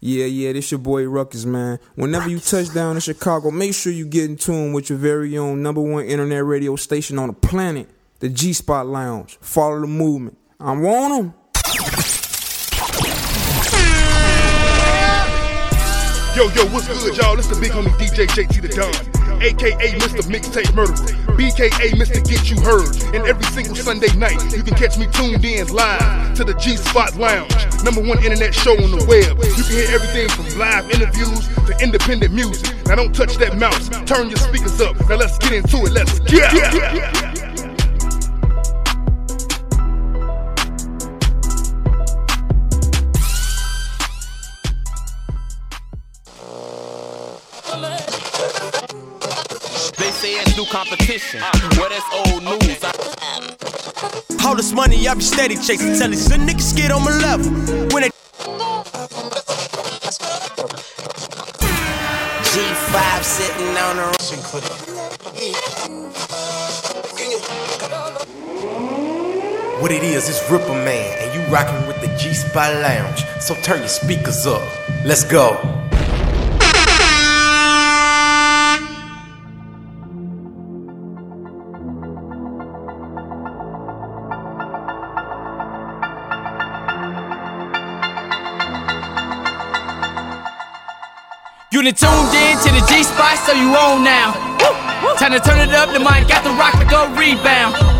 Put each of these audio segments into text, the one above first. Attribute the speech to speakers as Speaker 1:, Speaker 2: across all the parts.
Speaker 1: Yeah, yeah, this your boy Ruckus, man. Whenever you touch down in Chicago, make sure you get in tune with your very own number one internet radio station on the planet, the G Spot Lounge. Follow the movement. I want 'em.
Speaker 2: Yo, yo, what's good, y'all? It's the big homie DJ JT the Don, aka Mr. Mixtape Murderer, BKA Mr. Get You Heard. And every single Sunday night, you can catch me tuned in live to the G Spot Lounge, number one internet show on the web. You can hear everything from live interviews to independent music. Now don't touch that mouse, turn your speakers up. Now let's get into it. Let's get.
Speaker 3: They competition. Well, that's old news.
Speaker 4: All this money, I be steady chasing. Tell these little niggas get on my level. When they
Speaker 5: G5 sitting on a
Speaker 4: What it is, it's Ripper Man, and you rocking with the G Spot Lounge. So turn your speakers up. Let's go.
Speaker 6: Done tuned in to the G spot, so you on now. Time to turn it up, the mic got the rock like a rebound.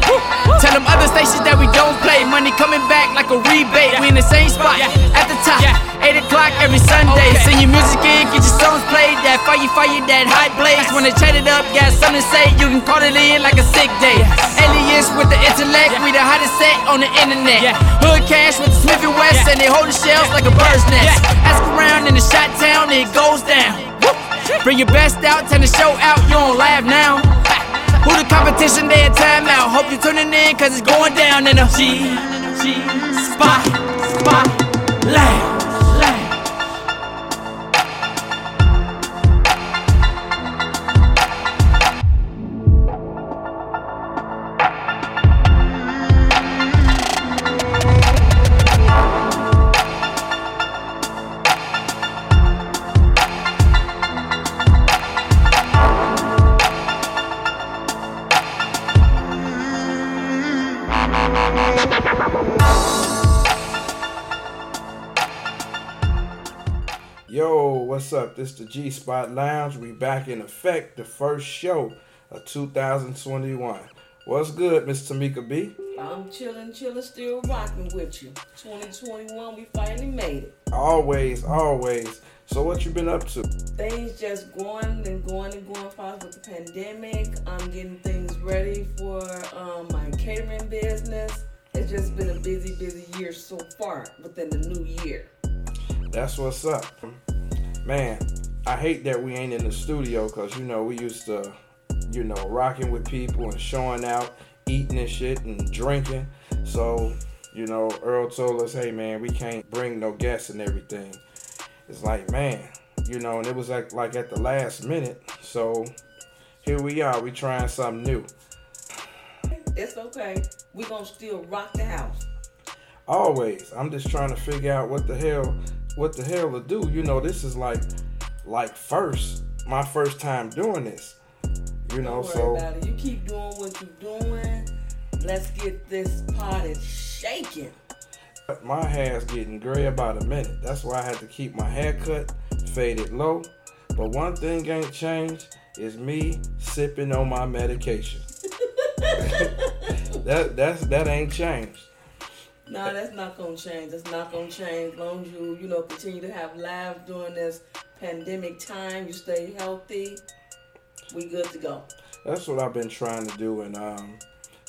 Speaker 6: Tell them other stations that we don't play. Money coming back like a rebate. We in the same spot at the top. 8 o'clock every Sunday. Send your music in, get your songs played. That fire, fire, that hot blaze. When they chat it up, got something to say. You can call it in like a sick day. Alias with the intellect, we the hottest set on the internet. Hood cash with the Smith and West, and they hold the shells like a bird's nest. Ask around in the shot town, it goes down. Bring your best out, turn the show out, you don't laugh now. Who the competition, they in timeout. Hope you tuning in, cause it's going down in a G, G, spot, spot, lounge,
Speaker 1: what's up? This the G Spot Lounge. We back in effect. The first show of 2021. What's good, Miss Tamika B?
Speaker 7: I'm chilling, chilling, still rocking with you. 2021, we finally made it.
Speaker 1: Always, always. So what you been up to?
Speaker 7: Things just going and going and going fast with the pandemic. I'm getting things ready for um, my catering business. It's just been a busy, busy year so far within the new year.
Speaker 1: That's what's up. Man, I hate that we ain't in the studio because, you know, we used to, you know, rocking with people and showing out, eating and shit and drinking. So, you know, Earl told us, hey, man, we can't bring no guests and everything. It's like, man, you know, and it was like, like at the last minute. So here we are. We trying something new.
Speaker 7: It's okay. we gonna still rock the house.
Speaker 1: always i'm just trying to figure out what the hell what the hell to do you know this is like like first my first time doing this you know so
Speaker 7: about it. You keep doing what you're doing. Let's get this party shaking.
Speaker 1: my hair's getting gray about a minute that's why i had to keep my hair cut faded low but one thing ain't changed is me sipping on my medication that that's that ain't changed
Speaker 7: No, that's not gonna change. That's not gonna change. As long as you, you know, continue to have lives during this pandemic time, you stay healthy. We good to go.
Speaker 1: That's what I've been trying to do, and um,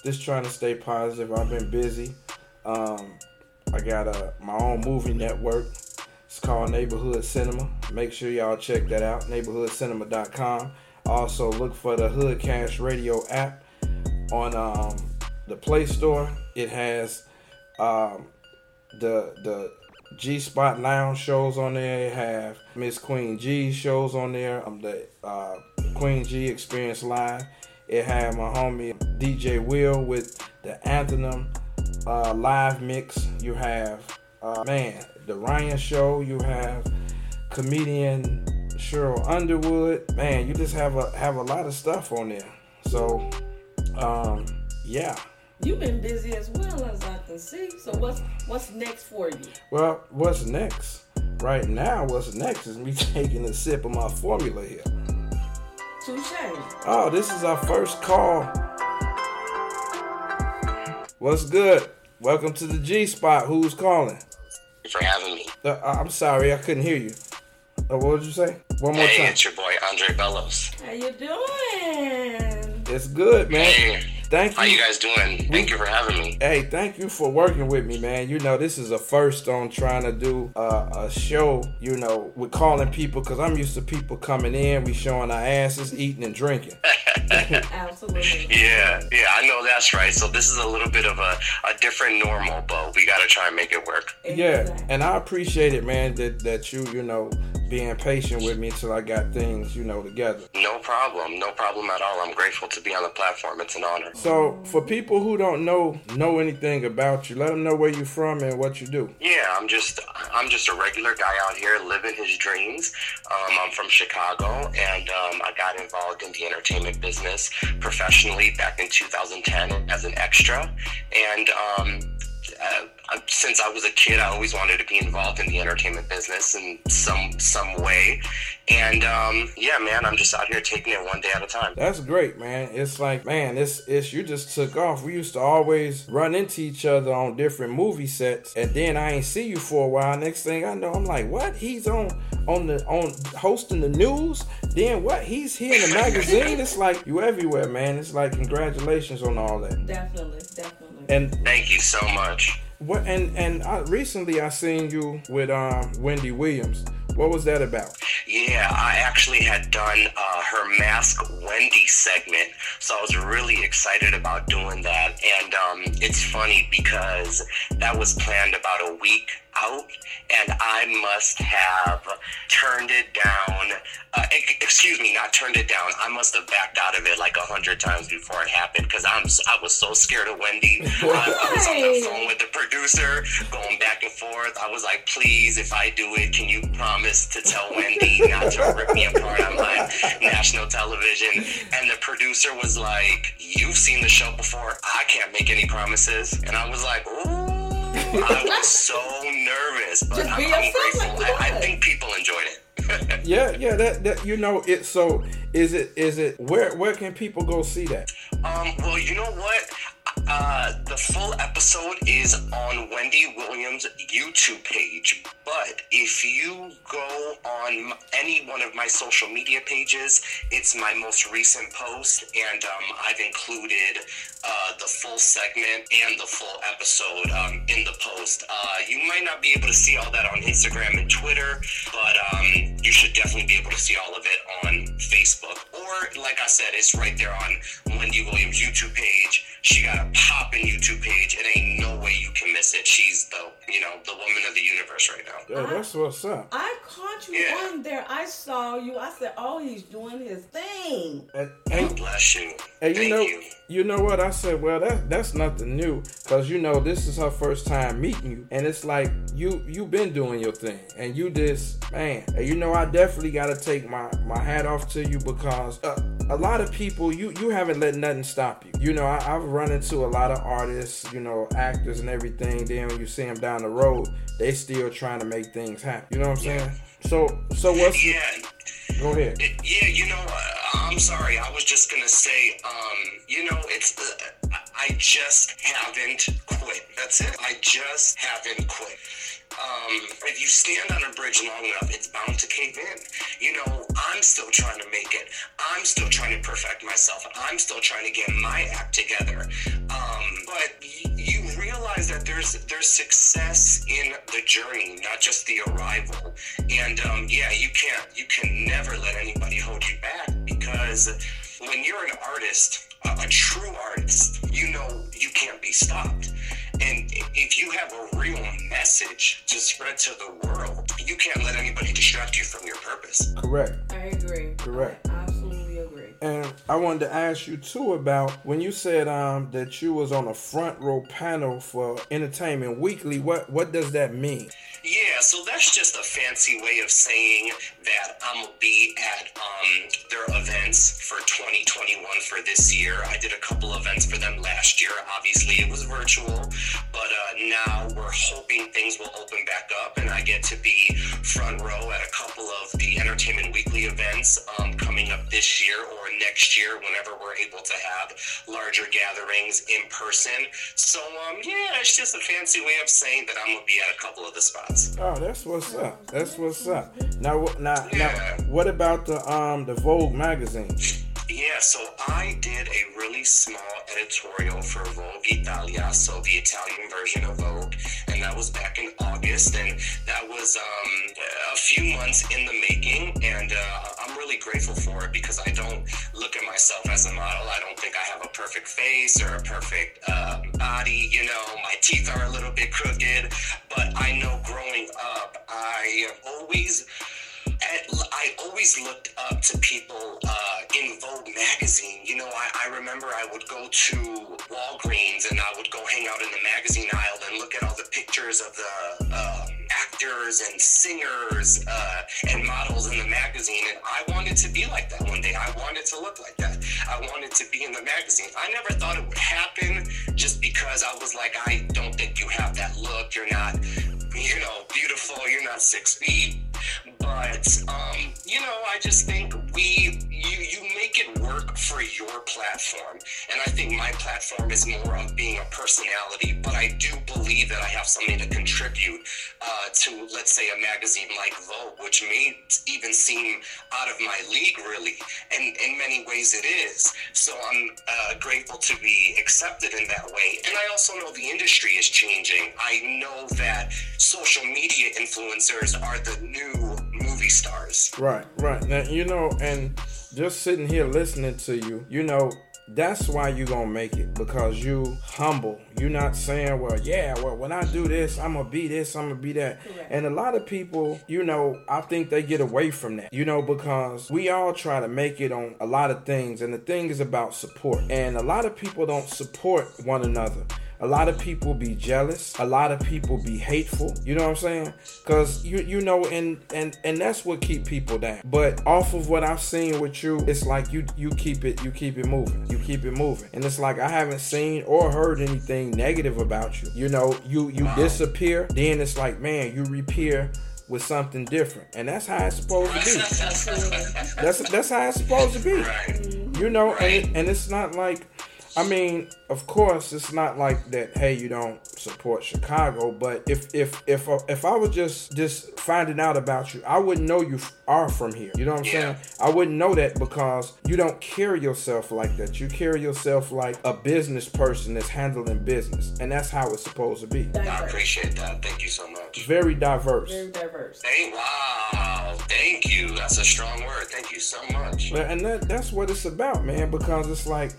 Speaker 1: just trying to stay positive. I've been busy. Um, I got a my own movie network. It's called Neighborhood Cinema. Make sure y'all check that out. NeighborhoodCinema.com. Also look for the Hood Cash Radio app on um, the Play Store. It has um, the the G Spot Lounge shows on there. It have Miss Queen G shows on there. Um, the uh, Queen G Experience Live. It had my homie DJ Will with the Anthem uh, live mix. You have uh, man the Ryan Show. You have comedian Cheryl Underwood. Man, you just have a have a lot of stuff on there. So, um, yeah.
Speaker 7: You've been busy as well see. So what's what's next for you?
Speaker 1: Well, what's next? Right now, what's next is me taking a sip of my formula here.
Speaker 7: Touche.
Speaker 1: Oh, this is our first call. What's good? Welcome to the G Spot. Who's calling?
Speaker 8: for having me.
Speaker 1: Uh, I'm sorry, I couldn't hear you. Uh, what did you say? One more
Speaker 8: Hey,
Speaker 1: time.
Speaker 8: it's your boy Andre Bellos.
Speaker 7: How you doing?
Speaker 1: It's good, man.
Speaker 8: Hey,
Speaker 1: Thank
Speaker 8: how you
Speaker 1: you.
Speaker 8: guys doing? Thank you for having me.
Speaker 1: Hey, thank you for working with me, man. You know, this is a first on trying to do uh, a show, you know, with calling people because I'm used to people coming in, we showing our asses, eating and drinking.
Speaker 7: Absolutely.
Speaker 8: Yeah, yeah, I know that's right. So this is a little bit of a, a different normal, but we gotta try and make it work.
Speaker 1: Yeah, and I appreciate it, man, that, that you, you know, being patient with me until I got things, you know, together.
Speaker 8: No problem, no problem at all. I'm grateful to be on the platform. It's an honor.
Speaker 1: So, for people who don't know know anything about you, let them know where you're from and what you do.
Speaker 8: Yeah, I'm just I'm just a regular guy out here living his dreams. Um, I'm from Chicago, and um, I got involved in the entertainment business professionally back in 2010 as an extra. And um, uh, since I was a kid, I always wanted to be involved in the entertainment business in some some way. And um, yeah, man, I'm just out here taking it one day at a time.
Speaker 1: That's great, man. It's like, man, it's it's you just took off. We used to always run into each other on different movie sets, and then I ain't see you for a while. Next thing I know, I'm like, what? He's on on the on hosting the news. Then what? He's here in the magazine. It's like you everywhere, man. It's like congratulations on all that.
Speaker 7: Definitely, definitely.
Speaker 1: And
Speaker 8: Thank you so much.
Speaker 1: what? And and I, recently I seen you with um Wendy Williams. What was that about?
Speaker 8: Yeah, I actually had done uh, her Mask Wendy segment, so I was really excited about doing that. And um, it's funny because that was planned about a week out, and I must have turned it down. Uh, excuse me, not turned it down. I must have backed out of it like a hundred times before it happened because I'm I was so scared of Wendy. I, I was on the phone with the producer, going back and forth. I was like, please, if I do it, can you promise to tell Wendy not to rip me apart on my national television? And the producer was like, you've seen the show before. I can't make any promises. And I was like, ooh. I was so nervous, but
Speaker 7: Just
Speaker 8: I'm,
Speaker 7: be
Speaker 8: I'm
Speaker 7: yourself like
Speaker 8: I, I think people enjoyed it.
Speaker 1: Yeah, yeah. That that you know it. So is it is it where where can people go see that?
Speaker 8: Um, well, you know what? Uh, the full episode is on Wendy Williams' YouTube page. But if you go on any one of my social media pages, it's my most recent post, and um, I've included uh, the full segment and the full episode um, in the post. Uh, you might not be able to see all that on Instagram and Twitter, but um, you should definitely be able to see all of it on Facebook. Or, like I said, it's right there on Wendy Williams' YouTube page. She got a poppin' YouTube page. It ain't no way you can miss it. She's the, you know, the woman of the universe right now.
Speaker 1: Yeah, that's what's up.
Speaker 7: I caught you
Speaker 8: Yeah.
Speaker 7: on there. I saw you. I said, "Oh, he's doing his thing."
Speaker 1: And, and,
Speaker 8: Bless you.
Speaker 1: and you
Speaker 8: Thank
Speaker 1: know,
Speaker 8: you.
Speaker 1: You know what I said? Well, that that's nothing new, cause you know this is her first time meeting you, and it's like you you been doing your thing, and you just man, and you know I definitely got to take my my hat off to you because uh, a lot of people you you haven't let nothing stop you. You know I, I've run into a lot of artists, you know actors and everything. Then when you see them down the road, they still trying to make things happen. You know what I'm saying? So so what's
Speaker 8: Yeah.
Speaker 1: Go ahead.
Speaker 8: Yeah, you know, uh, I'm sorry. I was just gonna say, um, you know, it's uh, I- just haven't quit. That's it. I just haven't quit. Um, if you stand on a bridge long enough, it's bound to cave in. You know, I'm still trying to make it. I'm still trying to perfect myself. I'm still trying to get my act together. Um, but realize that there's there's success in the journey, not just the arrival. And um, yeah, you can't you can never let anybody hold you back because when you're an artist, a, a true artist, you know you can't be stopped. And if you have a real message to spread to the world, you can't let anybody distract you from your purpose.
Speaker 1: Correct.
Speaker 7: I agree.
Speaker 1: Correct.
Speaker 7: I absolutely agree.
Speaker 1: And I wanted to ask you too about when you said um, that you was on a front row panel for Entertainment Weekly. What what does that mean?
Speaker 8: Yeah, so that's just a fancy way of saying that I'm gonna be at um, their events for 2021 for this year. I did a couple events for them last year. Obviously, it was virtual, but uh, now we're hoping things will open back up, and I get to be front row at a couple of the Entertainment Weekly events um, coming up this year or next year, whenever we're able to have larger gatherings in person. So, um, yeah, it's just a fancy way of saying that I'm gonna be at a couple of the spots.
Speaker 1: Oh, that's what's up. That's what's up. Now, now,
Speaker 8: Yeah.
Speaker 1: now, what about the um the Vogue magazine?
Speaker 8: Yeah, so I did a really small editorial for Vogue Italia, so the Italian version of Vogue, and that was back in August, and that was um, a few months in the making, and uh, I'm really grateful for it because I don't look at myself as a model. I don't think I have a perfect face or a perfect uh, body. You know, my teeth are a little bit crooked, but I know growing up, I always. I always looked up to people uh, in Vogue magazine. You know, I, I remember I would go to Walgreens and I would go hang out in the magazine aisle and look at all the pictures of the um, actors and singers uh, and models in the magazine. And I wanted to be like that one day. I wanted to look like that. I wanted to be in the magazine. I never thought it would happen just because I was like, I don't think you have that look. You're not, you know, beautiful. You're not six feet. But um, you know, I just think we you you make it work for your platform, and I think my platform is more of being a personality. But I do believe that I have something to contribute uh, to, let's say, a magazine like Vogue, which may even seem out of my league, really, and in many ways it is. So I'm uh, grateful to be accepted in that way, and I also know the industry is changing. I know that social media influencers are the new movie stars.
Speaker 1: Right, right. Now you know, and just sitting here listening to you, you know, that's why you gonna make it because you humble. You're not saying, well, yeah, well, when I do this, I'm gonna be this, I'm gonna be that.
Speaker 7: Correct.
Speaker 1: And a lot of people, you know, I think they get away from that, you know, because we all try to make it on a lot of things, and the thing is about support. And a lot of people don't support one another. A lot of people be jealous. A lot of people be hateful. You know what I'm saying? Cause you you know, and and and that's what keep people down. But off of what I've seen with you, it's like you you keep it you keep it moving. You keep it moving. And it's like I haven't seen or heard anything negative about you. You know, you you disappear, then it's like man, you reappear with something different, and that's how it's supposed to be. That's that's how it's supposed to be. You know, and, and it's not like, I mean, of course, it's not like that. Hey, you don't support Chicago, but if if if uh, if I was just just finding out about you, I wouldn't know you are from here. You know what I'm
Speaker 8: Yeah.
Speaker 1: saying? I wouldn't know that because you don't carry yourself like that. You carry yourself like a business person that's handling business, and that's how it's supposed to be.
Speaker 8: I appreciate that. Thank you so much.
Speaker 1: Very diverse.
Speaker 7: Very diverse.
Speaker 8: Hey, wow. Thank you. That's a strong word. Thank you so much.
Speaker 1: And that, that's what it's about, man, because it's like,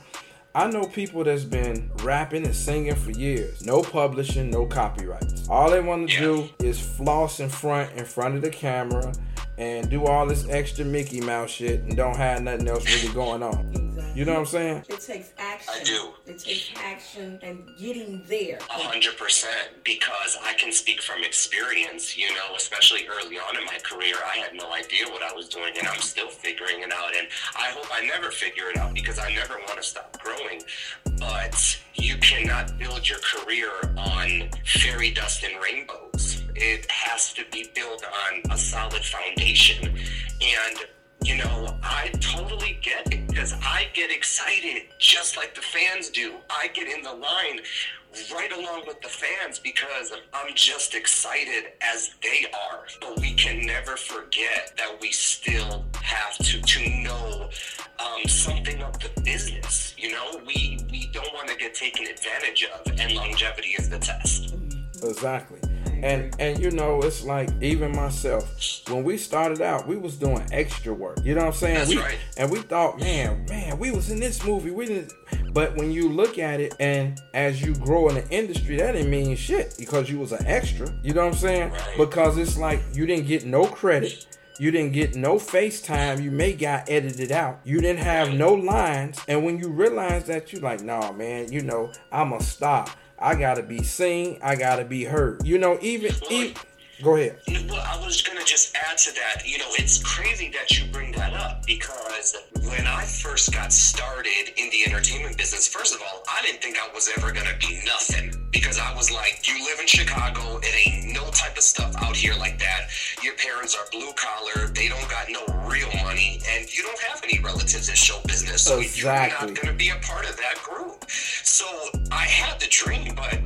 Speaker 1: I know people that's been rapping and singing for years. No publishing, no copyrights. All they want to
Speaker 8: Yeah.
Speaker 1: do is floss in front, in front of the camera, and do all this extra Mickey Mouse shit and don't have nothing else really going on.
Speaker 7: Exactly.
Speaker 1: You know what I'm saying?
Speaker 7: It takes action.
Speaker 8: I do.
Speaker 7: It takes action and getting there.
Speaker 8: A hundred percent, because I can speak from experience. You know, especially early on in my career, I had no idea what I was doing, and I'm still figuring it out. And I hope I never figure it out because I never want to stop growing. But you cannot build your career on fairy dust and rainbows. It has to be built on a solid foundation, and you know, I totally get it because I get excited just like the fans do. I get in the line right along with the fans because I'm just excited as they are. But we can never forget that we still have to to know um, something of the business. You know, we we don't want to get taken advantage of, and longevity is the test.
Speaker 1: Exactly. And and you know, it's like even myself, when we started out, we was doing extra work. You know what I'm saying?
Speaker 8: That's
Speaker 1: we,
Speaker 8: right.
Speaker 1: And we thought, man, man, we was in this movie. We didn't but when you look at it and as you grow in the industry, that didn't mean shit because you was an extra. You know what I'm saying?
Speaker 8: Right.
Speaker 1: Because it's like you didn't get no credit. You didn't get no FaceTime. You may got edited out. You didn't have no lines. And when you realize that, you like, nah, man, you know, I'ma star. I gotta be seen. I gotta be heard. You know, even even Go ahead.
Speaker 8: Well, I was gonna just add to that. You know, it's crazy that you bring that up because when I first got started in the entertainment business, first of all, I didn't think I was ever gonna be nothing because I was like, you live in Chicago, it ain't no type of stuff out here like that. Your parents are blue collar, they don't got no real money, and you don't have any relatives in show business, so
Speaker 1: Exactly.
Speaker 8: you're not gonna be a part of that group. So I had the dream, but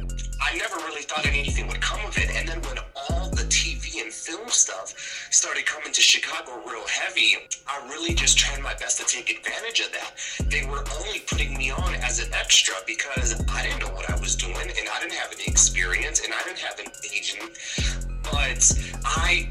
Speaker 8: I never really thought anything would come of it. And then when all the TV and film stuff started coming to Chicago real heavy, I really just tried my best to take advantage of that. They were only putting me on as an extra because I didn't know what I was doing and I didn't have any experience and I didn't have an agent. But I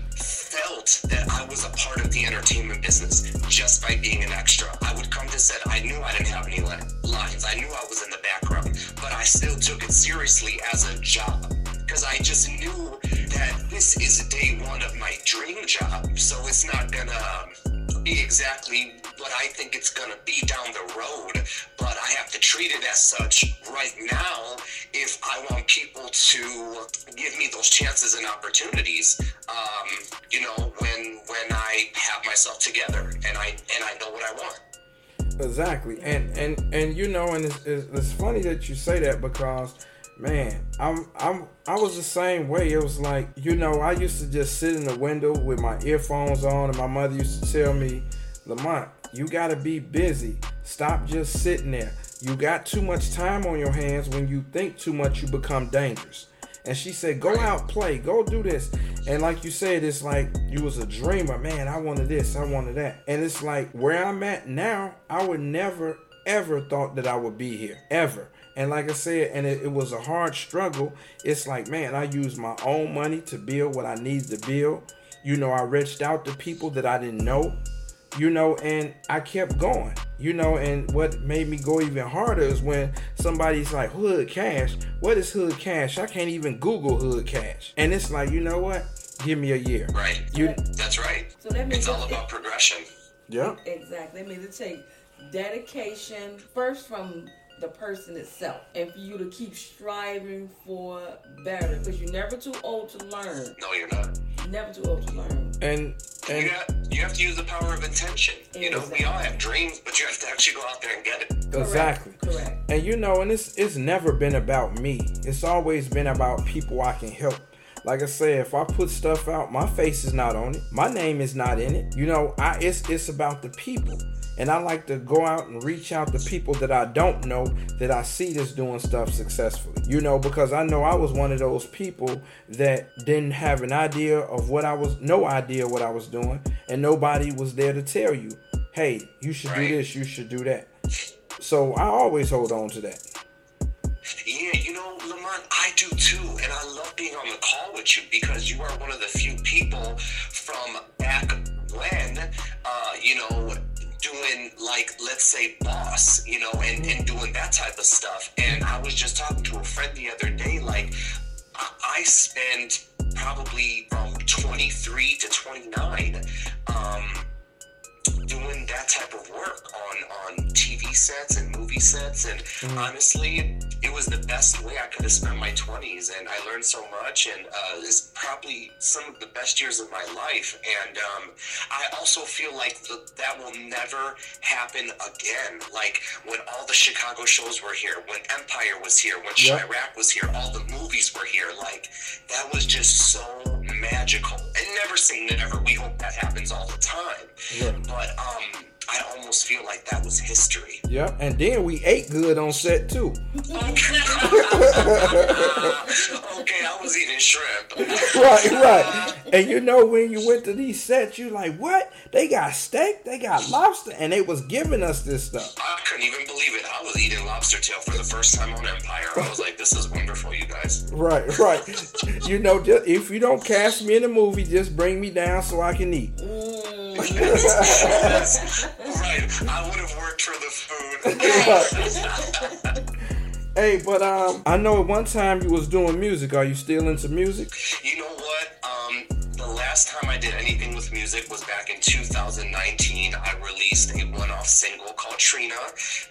Speaker 8: felt that I was a part of the entertainment business just by being an extra. I would come to set, I knew I didn't have any li- lines, I knew I was in the background, but I still took it seriously as a job because I just knew that this is day one of my dream job. So it's not gonna be exactly what I think it's gonna be down the road, but I have to treat it as such right now if I want people to give me those chances and opportunities. Um, you know, when when I have myself together and I and I know what I want.
Speaker 1: Exactly, and and and you know, and it's, it's funny that you say that because, man, I'm I'm I was the same way. It was like you know, I used to just sit in the window with my earphones on, and my mother used to tell me, Lamont, you gotta be busy. Stop just sitting there. You got too much time on your hands. When you think too much, you become dangerous. And she said, "Go out, play, go do this." And like you said, it's like you was a dreamer, man. I wanted this, I wanted that, and it's like where I'm at now. I would never ever thought that I would be here ever. And like I said, and it, it was a hard struggle. It's like, man, I used my own money to build what I needed to build. You know, I reached out to people that I didn't know you know, and I kept going, you know, and what made me go even harder is when somebody's like, Hood Cash, what is Hood Cash? I can't even Google Hood Cash. And it's like, you know what? Give me a year.
Speaker 8: Right.
Speaker 1: You,
Speaker 8: That's right.
Speaker 7: So that means
Speaker 8: It's all about progression.
Speaker 1: yeah,
Speaker 7: Exactly. That means it takes dedication first from the person itself, and for you to keep striving for better, because you're never too old to learn.
Speaker 8: No, you're not.
Speaker 7: Never too old to learn.
Speaker 1: and
Speaker 8: You,
Speaker 1: and
Speaker 8: got, you have to use the power of intention. You know, we all have dreams, but you have to actually go out there and get it.
Speaker 1: exactly.
Speaker 7: Correct.
Speaker 1: And you know, and it's it's never been about me. It's always been about people I can help. Like I said, if I put stuff out, my face is not on it. My name is not in it. You know, I it's it's about the people. And I like to go out and reach out to people that I don't know that I see that's doing stuff successfully. You know, because I know I was one of those people that didn't have an idea of what I was, no idea what I was doing, and nobody was there to tell you, hey, you should do this, you should do that. So I always hold on to that.
Speaker 8: Yeah, you know, Lamont, I do too, and I love being on the call with you because you are one of the few people from back when, uh, you know, doing like let's say boss, you know, and, and doing that type of stuff. And I was just talking to a friend the other day, like I, spend probably from 23 to 29 um, that type of work on on TV sets and movie sets. And honestly it was the best way I could have spent my 20s and I learned so much. And uh, it's probably some of the best years of my life. And um, I also feel like the, that will never happen again. Like when all the Chicago shows were here when Empire was here when
Speaker 1: Yep.
Speaker 8: Chi-Raq was here all the movies were here. Like that was just so magical. And never say never. We hope that happens all the time.
Speaker 1: Yeah.
Speaker 8: but um, I almost feel like that was history.
Speaker 1: Yeah, and then we ate good on set too.
Speaker 8: okay, I was eating shrimp.
Speaker 1: Right, right. And you know when you went to these sets, you like, what? They got steak, they got lobster, and they was giving us this stuff.
Speaker 8: I couldn't even believe it. I was eating lobster tail for the first time on Empire. I was like, this is wonderful, you guys.
Speaker 1: Right, right. You know, just, if you don't cast me in a movie, just bring me down so I can eat.
Speaker 8: right. I would have worked for the food.
Speaker 1: Hey, but um, I know at one time you was doing music. Are you still into music?
Speaker 8: You know what? Um, the last time I did anything with music was back in 2019. I released a one-off single called Trina,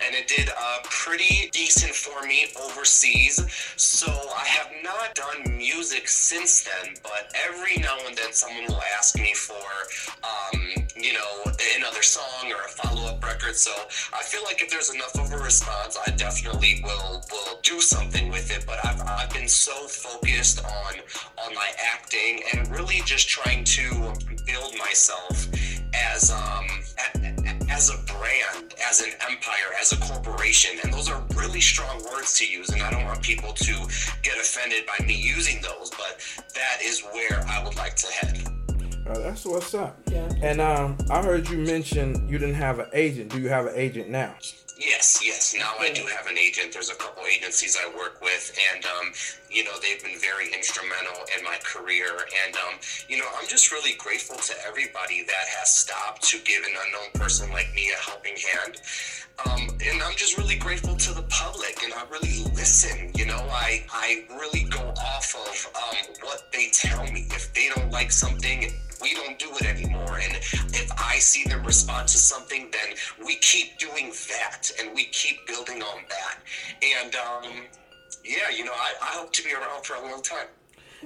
Speaker 8: and it did uh, pretty decent for me overseas. So I have not done music since then, but every now and then someone will ask me for, um, you know, another song or a follow-up record. So I feel like if there's enough of a response, I definitely will will do something with it. But I've, I've been so focused on on my acting and really just trying to build myself as um as a brand, as an empire, as a corporation, and those are really strong words to use. And I don't want people to get offended by me using those, but that is where I would like to head.
Speaker 1: Uh, that's what's up.
Speaker 7: Yeah.
Speaker 1: And um, I heard you mention you didn't have an agent. Do you have an agent now?
Speaker 8: Yes, yes. Now I do have an agent. There's a couple agencies I work with, and um, you know they've been very instrumental in my career. And um, you know I'm just really grateful to everybody that has stopped to give an unknown person like me a helping hand. Um, and I'm just really grateful to the public, and I really listen. You know, I I really go off of um, what they tell me. If they don't like something, we don't do it anymore. And if I see them respond to something, then we keep doing that and we keep building on that. And um, yeah, you know, I, I hope to be around for a long time.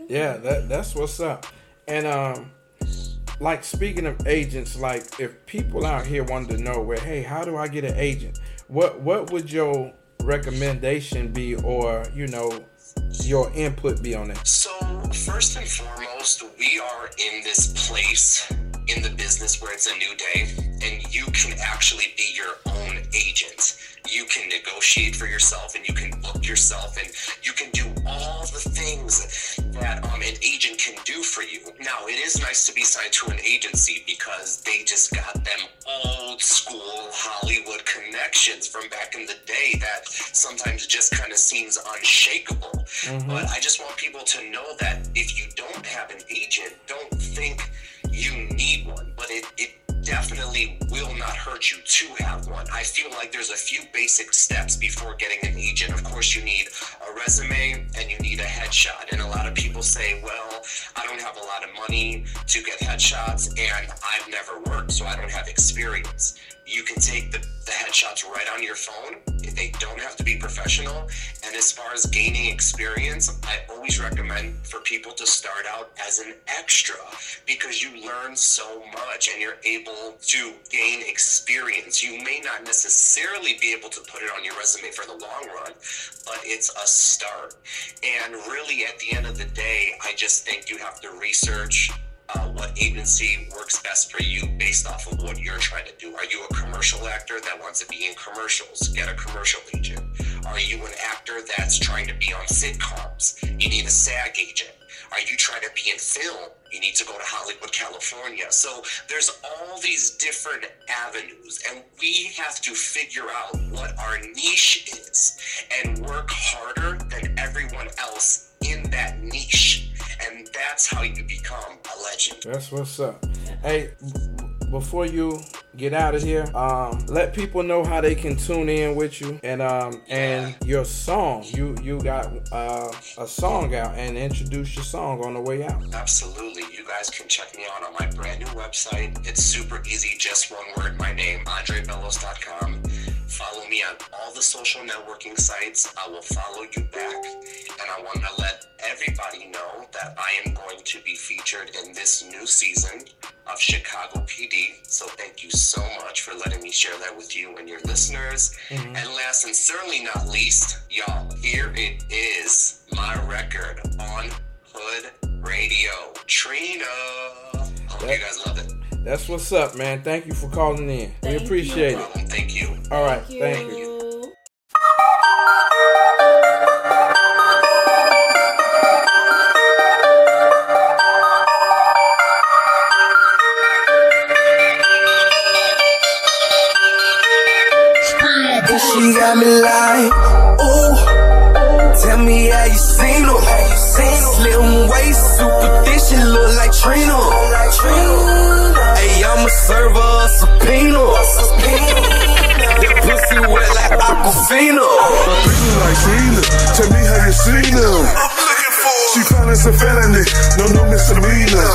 Speaker 1: Yeah, that that's what's up. And um, like speaking of agents, like if people out here wanted to know, where, hey, how do I get an agent? What what would your recommendation be, or you know, your input be on it?
Speaker 8: So, first and foremost, we are in this place in the business where it's a new day, and you can actually be your own agent. You can negotiate for yourself, and you can book yourself, and you can do all the things that um, an agent can do for you. Now, it is nice to be signed to an agency because they just got them old school Hollywood connections from back in the day that sometimes just kind of seems unshakable. But I just want people to know that if you don't have an agent, don't think you need one. But it, it definitely will not hurt you to have one. I feel like there's a few basic steps before getting an agent. Of course, you need a resume and you need a headshot. And a lot of people say, well, I don't have a lot of money to get headshots and I've never worked, so I don't have experience. You can take the, the headshots right on your phone. They don't have to be professional. And as far as gaining experience, I always recommend for people to start out as an extra because you learn so much and you're able to gain experience. You may not necessarily be able to put it on your resume for the long run, but it's a start. And really, at the end of the day, I just think you have to research uh, what agency works best for you based off of what you're trying to do. Are you a commercial actor that wants to be in commercials? Get a commercial agent. Are you an actor that's trying to be on sitcoms? You need a SAG agent. Are you trying to be in film? You need to go to Hollywood, California. So there's all these different avenues, and we have to figure out what our niche is and work harder than everyone else in that niche. And that's how you become a legend.
Speaker 1: That's what's up. Hey, before you get out of here, um, let people know how they can tune in with you and um and your song. You you got uh, a song out and introduce your song on the way out.
Speaker 8: Absolutely. You guys can check me out on my brand new website. It's super easy, just one word, my name, andrebellos.com. Follow me on all the social networking sites. I will follow you back. And I want to let everybody know that I am going to be featured in this new season of Chicago PD. So thank you so much for letting me share that with you and your listeners. Mm-hmm. And last and certainly not least, y'all, here it is my record on Hood Radio. Trina. I hope you guys love it.
Speaker 1: That's what's up, man. Thank you for calling in.
Speaker 7: Thank
Speaker 1: we appreciate
Speaker 7: you.
Speaker 1: it.
Speaker 8: Thank you.
Speaker 1: All right, thank you.
Speaker 5: She seen
Speaker 2: them. She found us a felony, no, no misdemeanor.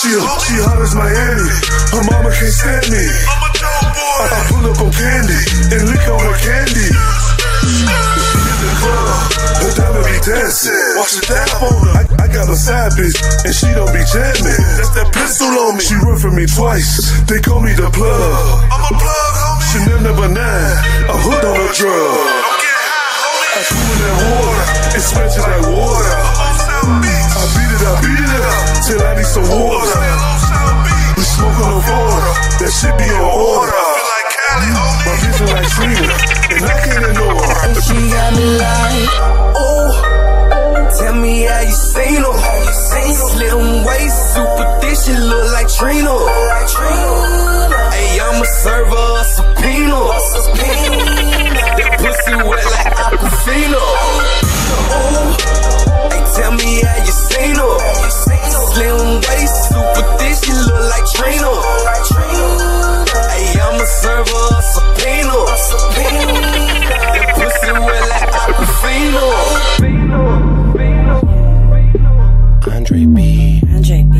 Speaker 2: She, she hot as Miami, her mama can't stand me.
Speaker 9: I'm a doughboy, I pull up on candy and lick on her candy. In the club, her diamond be dancing. Watch the dab on her. I, I got a side bitch and she don't be jamming. That's that pistol on me. She run for me twice. They call me the plug. I'm a plug, homie. Chanel number nine. A hood on a drug. I cool in that water. It sweats just like water. I beat it, I beat it up till I need some water. We smoke on the water. That shit be on order. My bitch feel like Trina, and I can't ignore her.
Speaker 5: And she got me like, oh, tell me how you seen her. Slim waist, super thick, she look like Trina. Hey, I'ma serve her a subpoena. That pussy wet like Aquafina. Oh, hey, tell me how you seen her. Slim waist, super thick, she look like Trina. Hey, I'ma serve her a subpoena. That pussy wet like Aquafina.
Speaker 10: Andre B.
Speaker 11: Andre B.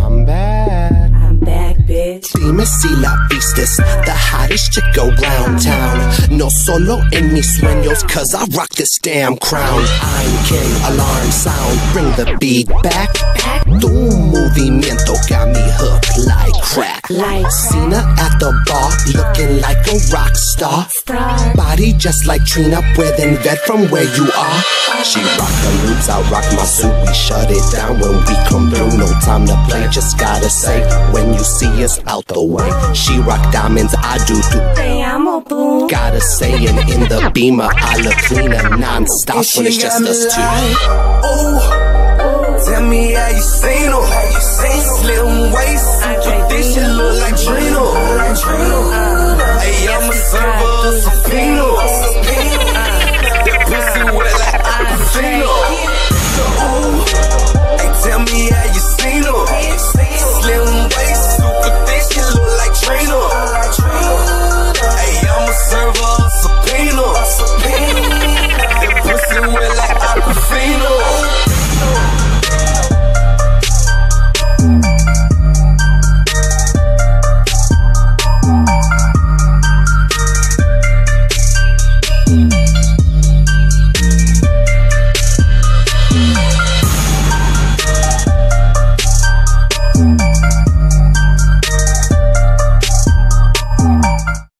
Speaker 10: I'm back.
Speaker 11: I'm back, bitch.
Speaker 10: Dime si la vistes, the hottest chick around town. No solo en mis sueños, cause I rock this damn crown. I'm king, alarm sound, bring the beat back. Tu movimiento got me hooked like crack.
Speaker 11: Like
Speaker 10: Cena at the bar, looking like a rock star. Body just like Trina, breathing vet from where you are. She rock the loops, I rock my suit. We shut it down when we come through. No time to play, just gotta say when you see us out the way. She rock diamonds, I do too.
Speaker 11: Te amo, boo.
Speaker 10: Gotta say, and in the beamer, I look cleaner non-stop when it's just us two.
Speaker 5: Oh, oh, tell me how you seen her. Slim waist,